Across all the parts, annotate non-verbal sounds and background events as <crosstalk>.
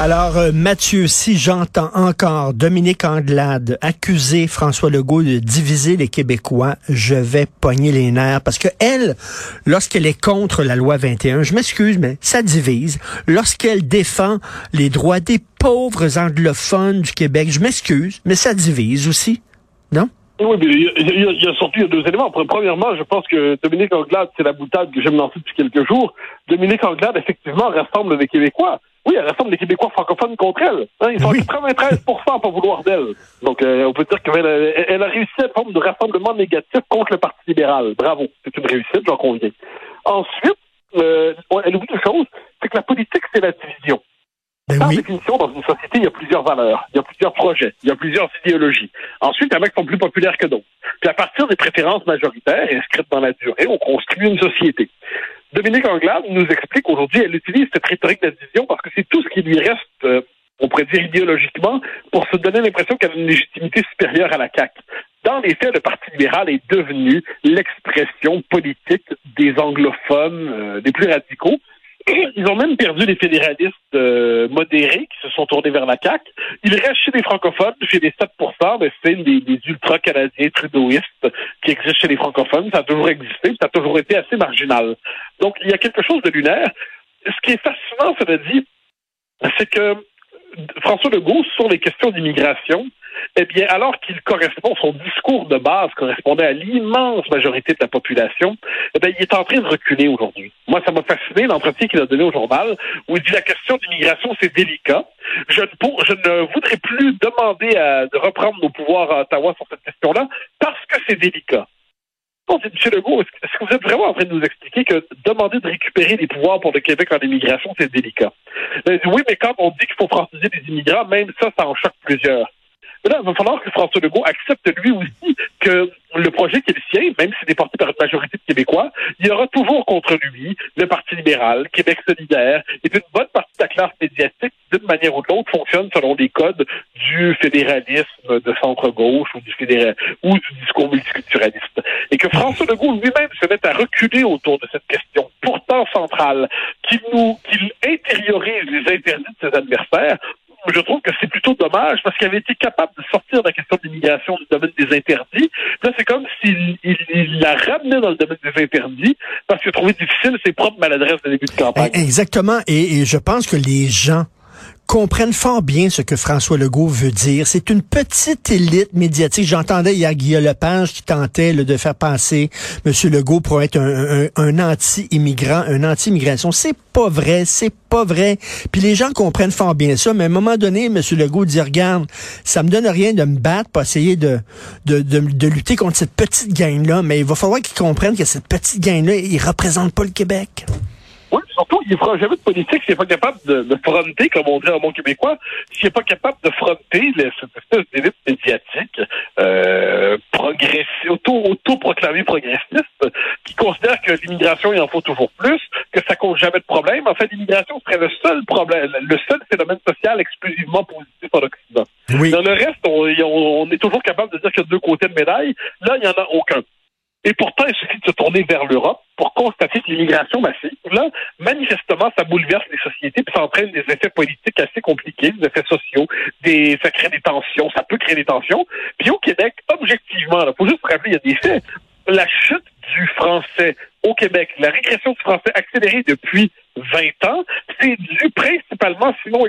Alors, euh, Mathieu, si j'entends encore Dominique Anglade accuser François Legault de diviser les Québécois, je vais pogner les nerfs parce que elle, lorsqu'elle est contre la loi 21, je m'excuse, mais ça divise. Lorsqu'elle défend les droits des pauvres anglophones du Québec, je m'excuse, mais ça divise aussi, non? Oui, mais il y, a, il y a surtout il y a deux éléments. Premièrement, je pense que Dominique Anglade, c'est la boutade que j'aime lancer depuis quelques jours. Dominique Anglade, effectivement, rassemble les Québécois. Oui, elle rassemble les Québécois francophones contre elle. Hein, ils sont Oui. 93 à pas vouloir d'elle. Donc, euh, on peut dire qu'elle a- elle a réussi à forme de rassemblement négatif contre le Parti libéral. Bravo. C'est une réussite, j'en conviens. Ensuite, euh, elle oublie une chose, c'est que la politique, c'est la division. Ben Par oui. définition, dans une société, il y a plusieurs valeurs, il y a plusieurs projets, il y a plusieurs idéologies. Ensuite, il y qui sont plus populaires que d'autres. Puis à partir des préférences majoritaires inscrites dans la durée, on construit une société. Dominique Anglade nous explique qu'aujourd'hui, elle utilise cette rhétorique de parce que c'est tout ce qui lui reste, euh, on pourrait dire idéologiquement, pour se donner l'impression qu'elle a une légitimité supérieure à la CAQ. Dans les faits, le Parti libéral est devenu l'expression politique des anglophones, euh, des plus radicaux. <coughs> Ils ont même perdu les fédéralistes euh, modérés qui se sont tournés vers la CAQ. Il reste chez les francophones, chez les 7 mais c'est des, des ultra-canadiens trudeauistes qui existent chez les francophones. Ça a toujours existé, ça a toujours été assez marginal. Donc, il y a quelque chose de lunaire. Ce qui est fascinant, cela dit, c'est que François Legault, sur les questions d'immigration, eh bien, alors qu'il correspond, son discours de base correspondait à l'immense majorité de la population, eh bien, il est en train de reculer aujourd'hui. Moi, ça m'a fasciné l'entretien qu'il a donné au journal, où il dit la question d'immigration, c'est délicat. Je ne, voudrais plus demander de reprendre nos pouvoirs à Ottawa sur cette question-là, parce que c'est délicat. C'est M. Legault, est-ce que- vous êtes vraiment en train de nous expliquer que demander de récupérer les pouvoirs pour le Québec en immigration, c'est délicat? Il dit, oui, mais quand on dit qu'il faut franciser les immigrants, même ça, ça en choque plusieurs. Là, il va falloir que François Legault accepte lui aussi que le projet qui est le sien, même s'il est porté par une majorité de Québécois, il y aura toujours contre lui le Parti libéral, Québec solidaire, et une bonne partie de la classe médiatique, d'une manière ou de l'autre, fonctionne selon les codes du fédéralisme de centre-gauche ou du fédéral ou du discours multiculturaliste. Et que François Legault lui-même se mette à reculer autour de cette question, pourtant centrale, qu'il nous, qu'il intériorise les interdits de ses adversaires, je trouve que c'est plutôt dommage parce qu'il avait été capable de sortir de la question de l'immigration du domaine des interdits. Là, c'est comme s'il il, il la ramenait dans le domaine des interdits parce qu'il a trouvé difficile ses propres maladresses de début de campagne. Eh, Exactement. Et je pense que les gens comprennent fort bien ce que François Legault veut dire. C'est une petite élite médiatique. J'entendais hier Guillaume Lepage qui tentait de faire passer M. Legault pour être un, anti-immigrant, un anti-immigration. C'est pas vrai, c'est pas vrai. Puis les gens comprennent fort bien ça, mais à un moment donné, M. Legault dit, regarde, ça me donne rien de me battre pour essayer de, de, de, de lutter contre cette petite gang-là, mais il va falloir qu'ils comprennent que cette petite gang-là, il représente pas le Québec. Surtout, il ne fera jamais de politique s'il n'est pas capable de, de fronter, comme on dit en bon québécois, s'il n'est pas capable de fronter les- cette espèce d'élite médiatique euh, auto, autoproclamée progressiste, qui considère que l'immigration, il en faut toujours plus, que ça cause jamais de problème. En fait, l'immigration serait le seul problème, le seul phénomène social exclusivement positif en Occident. Oui. Dans le reste, on- on est toujours capable de dire qu'il y a deux côtés de médaille. Là, il n'y en a aucun. Et pourtant, il suffit de se tourner vers l'Europe pour constater que l'immigration massive, là, manifestement, ça bouleverse les sociétés, puis ça entraîne des effets politiques assez compliqués, des effets sociaux, des, ça crée des tensions, ça peut créer des tensions. Puis au Québec, objectivement, il faut juste rappeler, il y a des faits. La chute du français au Québec, la régression du français accélérée depuis 20 ans, c'est dû principalement, sinon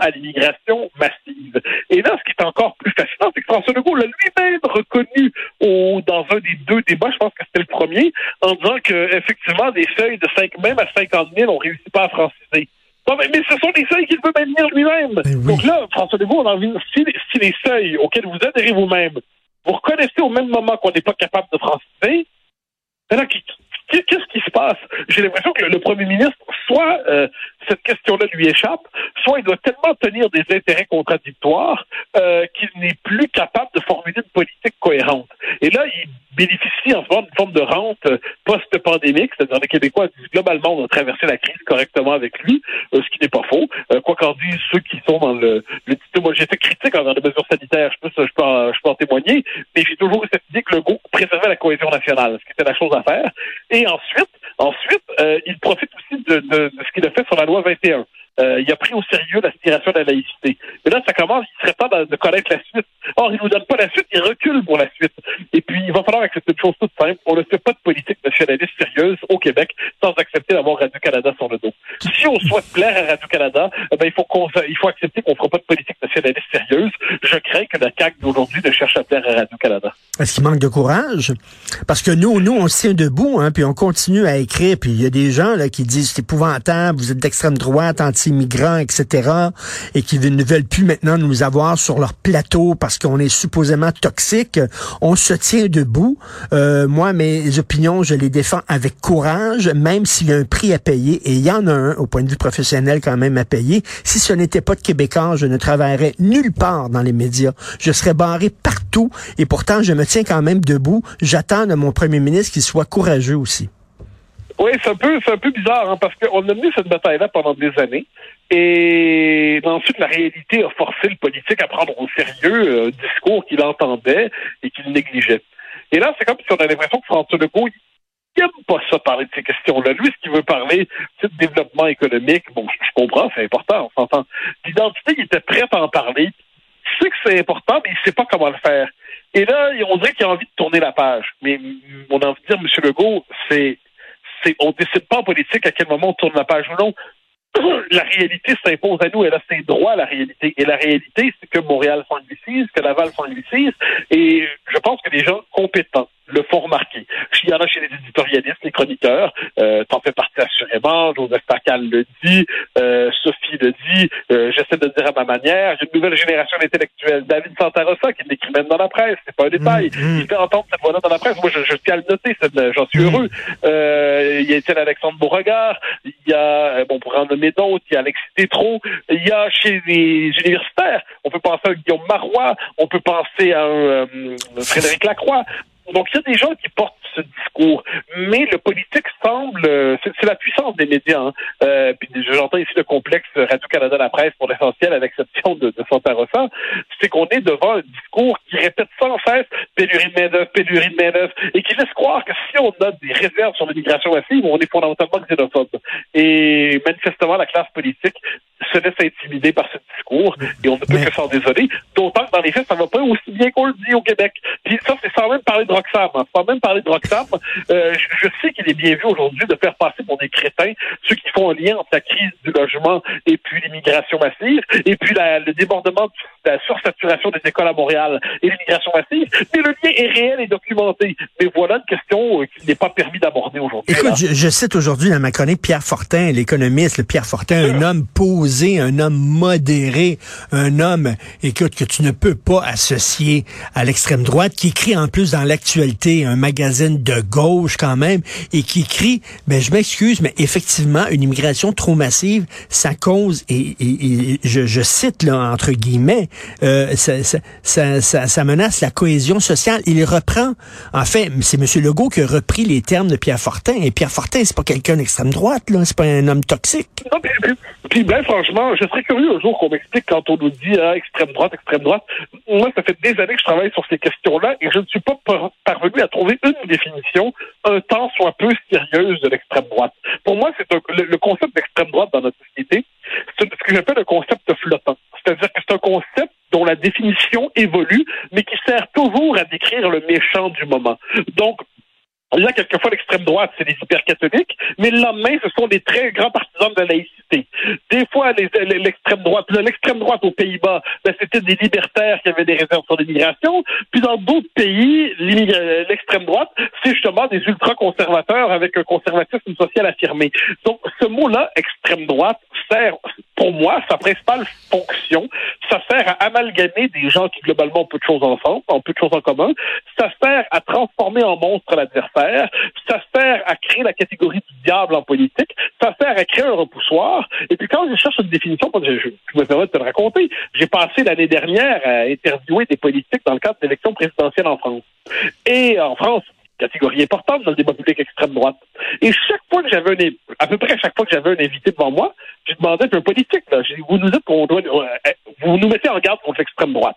à l'immigration massive. Et là, ce qui est encore plus fascinant, c'est que François Legault l'a lui-même reconnu au, dans un des deux débats, je pense que c'était le premier, en disant que effectivement des seuils de 5, même à 50 000, on réussit pas à franciser. Non, mais, mais ce sont des seuils qu'il veut maintenir lui-même. Ben oui. Donc là, François Legault, on a envie si, si les seuils auxquels vous adhérez vous-même, vous reconnaissez au même moment qu'on n'est pas capable de franciser, mais là, qui- qu'est-ce qui se passe? J'ai l'impression que le premier ministre, soit, euh, cette question-là lui échappe, soit il doit tellement tenir des intérêts contradictoires euh, qu'il n'est plus capable de formuler une politique cohérente. Et là, il bénéficie en ce moment d'une forme de rente euh, post-pandémique, c'est-à-dire les Québécois disent globalement on a traversé la crise correctement avec lui, euh, ce qui n'est pas faux. Euh, quoi qu'en disent ceux qui sont dans le, le moi j'étais critique envers les mesures sanitaires, je peux, je peux, en, je peux en témoigner, mais j'ai toujours eu cette idée que le goût préservait la cohésion nationale, ce qui était la chose à faire. Ensuite, ensuite, il profite aussi de, de, de ce qu'il a fait sur la loi 21. Euh, il a pris au sérieux l'aspiration de la laïcité. Mais là, ça commence, il serait pas de connaître la suite. Or, il nous donne pas la suite, il recule pour la suite. Et puis, il va falloir accepter une chose toute simple. On ne fait pas de politique nationaliste sérieuse au Québec sans accepter d'avoir Radio-Canada sur le dos. Si on souhaite plaire à Radio-Canada, eh ben, il faut qu'on, il faut accepter qu'on fera pas de politique nationaliste sérieuse. Je crains que la CAQ d'aujourd'hui ne cherche à plaire à Radio-Canada. Est-ce qu'il manque de courage? Parce que nous, nous, on se tient debout, hein, puis on continue à écrire, puis il y a des gens, là, qui disent c'est épouvantable, vous êtes d'extrême droite, anti migrants, etc., et qui ne veulent plus maintenant nous avoir sur leur plateau parce qu'on est supposément toxique. On se tient debout. Euh, moi, mes opinions, je les défends avec courage, même s'il y a un prix à payer, et il y en a un au point de vue professionnel quand même à payer. Si ce n'était pas de Québécois, je ne travaillerais nulle part dans les médias. Je serais barré partout, et pourtant, je me tiens quand même debout. J'attends de mon premier ministre qu'il soit courageux aussi. Oui, c'est un peu, c'est un peu bizarre, hein, parce qu'on a mené cette bataille-là pendant des années. Et ensuite, la réalité a forcé le politique à prendre au sérieux un discours qu'il entendait et qu'il négligeait. Et là, c'est comme si on a l'impression que François Legault, il n'aime pas ça parler de ces questions-là. Lui, ce qu'il veut parler, c'est de développement économique. Bon, je comprends, c'est important, on s'entend. L'identité, il était prêt à en parler. Il sait que c'est important, mais il sait pas comment le faire. Et là, on dirait qu'il a envie de tourner la page. Mais on a envie de dire, M. Legault, c'est on décide pas en politique à quel moment on tourne la page ou non. <coughs> La réalité s'impose à nous, elle a ses droits la réalité. Et la réalité, c'est que Montréal s'anglicise, que Laval s'anglicise, et je pense que les gens compétents le font remarquer. Il y en a chez les éditorialistes, les chroniqueurs, euh, t'en fais partie assurément, Joseph Pacal le dit, euh, Sophie le dit, euh, j'essaie de le dire à ma manière, j'ai une nouvelle génération d'intellectuels. David Santarossa, qui l'écrit même dans la presse, c'est pas un détail. Mm, mm. Il fait entendre cette voix-là dans la presse. Moi, je, je tiens à le noter, j'en suis mm. heureux. Euh, il y a Étienne Alexandre Beauregard, il y a, bon, pour en nommer d'autres, il y a Alexis Tétrault, il y a chez les universitaires, on peut penser à Guillaume Marois, on peut penser à un, Frédéric Lacroix, donc, il y a des gens qui portent ce discours, mais le politique semble, c'est la puissance des médias. Hein. Euh, j'entends ici le complexe Radio-Canada La Presse pour l'essentiel, à l'exception de, de Santa Rosa, c'est qu'on est devant un discours qui répète sans cesse pénurie de main-d'œuvre, pénurie de main-d'œuvre, et qui laisse croire que si on a des réserves sur l'immigration massive, on est fondamentalement xénophobe. Et manifestement, la classe politique se laisse intimider par ce discours et on ne peut que s'en désoler. D'autant que dans les faits, ça ne va pas aussi bien qu'on le dit au Québec. Puis ça, c'est sans même parler de Roxham. Hein. Sans même parler de Roxham. Euh, je, sais qu'il est bien vu aujourd'hui de faire passer pour des crétins ceux qui font un lien entre la crise du logement et puis l'immigration massive et puis le débordement, la sursaturation des écoles à Montréal et l'immigration massive. Mais le lien est réel et documenté. Mais voilà une question euh, qui n'est pas permis d'aborder. Écoute, je, je, cite aujourd'hui dans ma chronique Pierre Fortin, l'économiste, le Pierre Fortin, un homme posé un homme modéré, un homme, écoute, que tu ne peux pas associer à l'extrême droite, qui écrit en plus dans l'actualité un magazine de gauche quand même, et qui écrit, ben je m'excuse, mais effectivement, une immigration trop massive, ça cause, et, je, cite là entre guillemets, euh, ça, ça, ça, ça, menace la cohésion sociale. Il reprend, en fait, c'est M. Legault qui a repris les termes de Pierre Fortin, et Pierre Fortin, c'est pas quelqu'un d'extrême droite, là, c'est pas un homme toxique. Non, puis, ben, franchement, je serais curieux un jour qu'on m'explique quand on nous dit ah, extrême droite, extrême droite. Moi, ça fait des années que je travaille sur ces questions-là et je ne suis pas parvenu à trouver une définition un temps soit peu sérieuse de l'extrême droite. Pour moi, c'est le, concept d'extrême droite dans notre société, c'est ce que j'appelle le concept flottant. C'est-à-dire que c'est un concept dont la définition évolue, mais qui sert toujours à décrire le méchant du moment. Donc, il y a quelquefois l'extrême droite, c'est les hypercatholiques, mais le lendemain, ce sont des très grands partisans de la laïcité. Des fois, l'extrême droite, l'extrême droite aux Pays-Bas, ben, c'était des libertaires qui avaient des réserves sur l'immigration. Puis dans d'autres pays, l'extrême droite, c'est justement des ultra-conservateurs avec un conservatisme social affirmé. Donc, ce mot-là, extrême droite, sert, pour moi, sa principale fonction, amalgamer des gens qui globalement ont peu de choses ensemble, ont peu de choses en commun. Ça sert à transformer en monstre l'adversaire. Ça sert à créer la catégorie du diable en politique. Ça sert à créer un repoussoir. Et puis quand je cherche une définition, je, je, je me permets de te le raconter, j'ai passé l'année dernière à interviewer des politiques dans le cadre d'élections présidentielles en France. Et en France, catégorie importante dans le débat public extrême droite. Et chaque fois que j'avais un, à peu près chaque fois que j'avais un invité devant moi, je demandais un politique, là, vous nous dites qu'on doit, euh, vous nous mettez en garde contre l'extrême droite.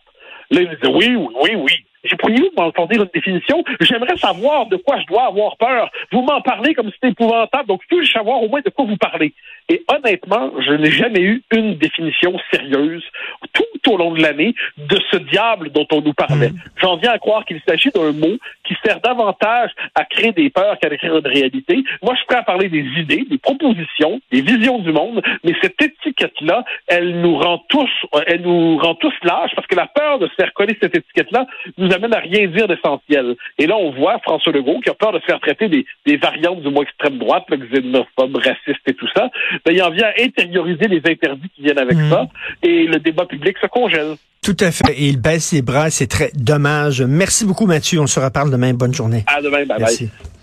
Là, il me disait oui, oui, oui, oui. J'ai pourriez-vous m'entendre une définition? J'aimerais savoir de quoi je dois avoir peur. Vous m'en parlez comme si c'était épouvantable, donc puis-je savoir au moins de quoi vous parlez? Et honnêtement, je n'ai jamais eu une définition sérieuse tout au long de l'année de ce diable dont on nous parlait. Hmm. J'en viens à croire qu'il s'agit d'un mot qui sert davantage à créer des peurs qu'à décrire une réalité. Moi, je suis prêt à parler des idées, des propositions, des visions du monde, mais cette étiquette-là, elle nous rend tous, elle nous rend tous lâches parce que la peur de se faire coller cette étiquette-là nous amène à rien dire d'essentiel. Et là, on voit François Legault qui a peur de se faire traiter des, des variantes du mot extrême droite, le xénophobe, raciste et tout ça ben, il en vient à intérioriser les interdits qui viennent avec hmm. ça et le débat public se congèle. Tout à fait. Et il baisse les bras, c'est très dommage. Merci beaucoup, Mathieu. On se reparle demain. Bonne journée. À demain. Bye Merci. bye.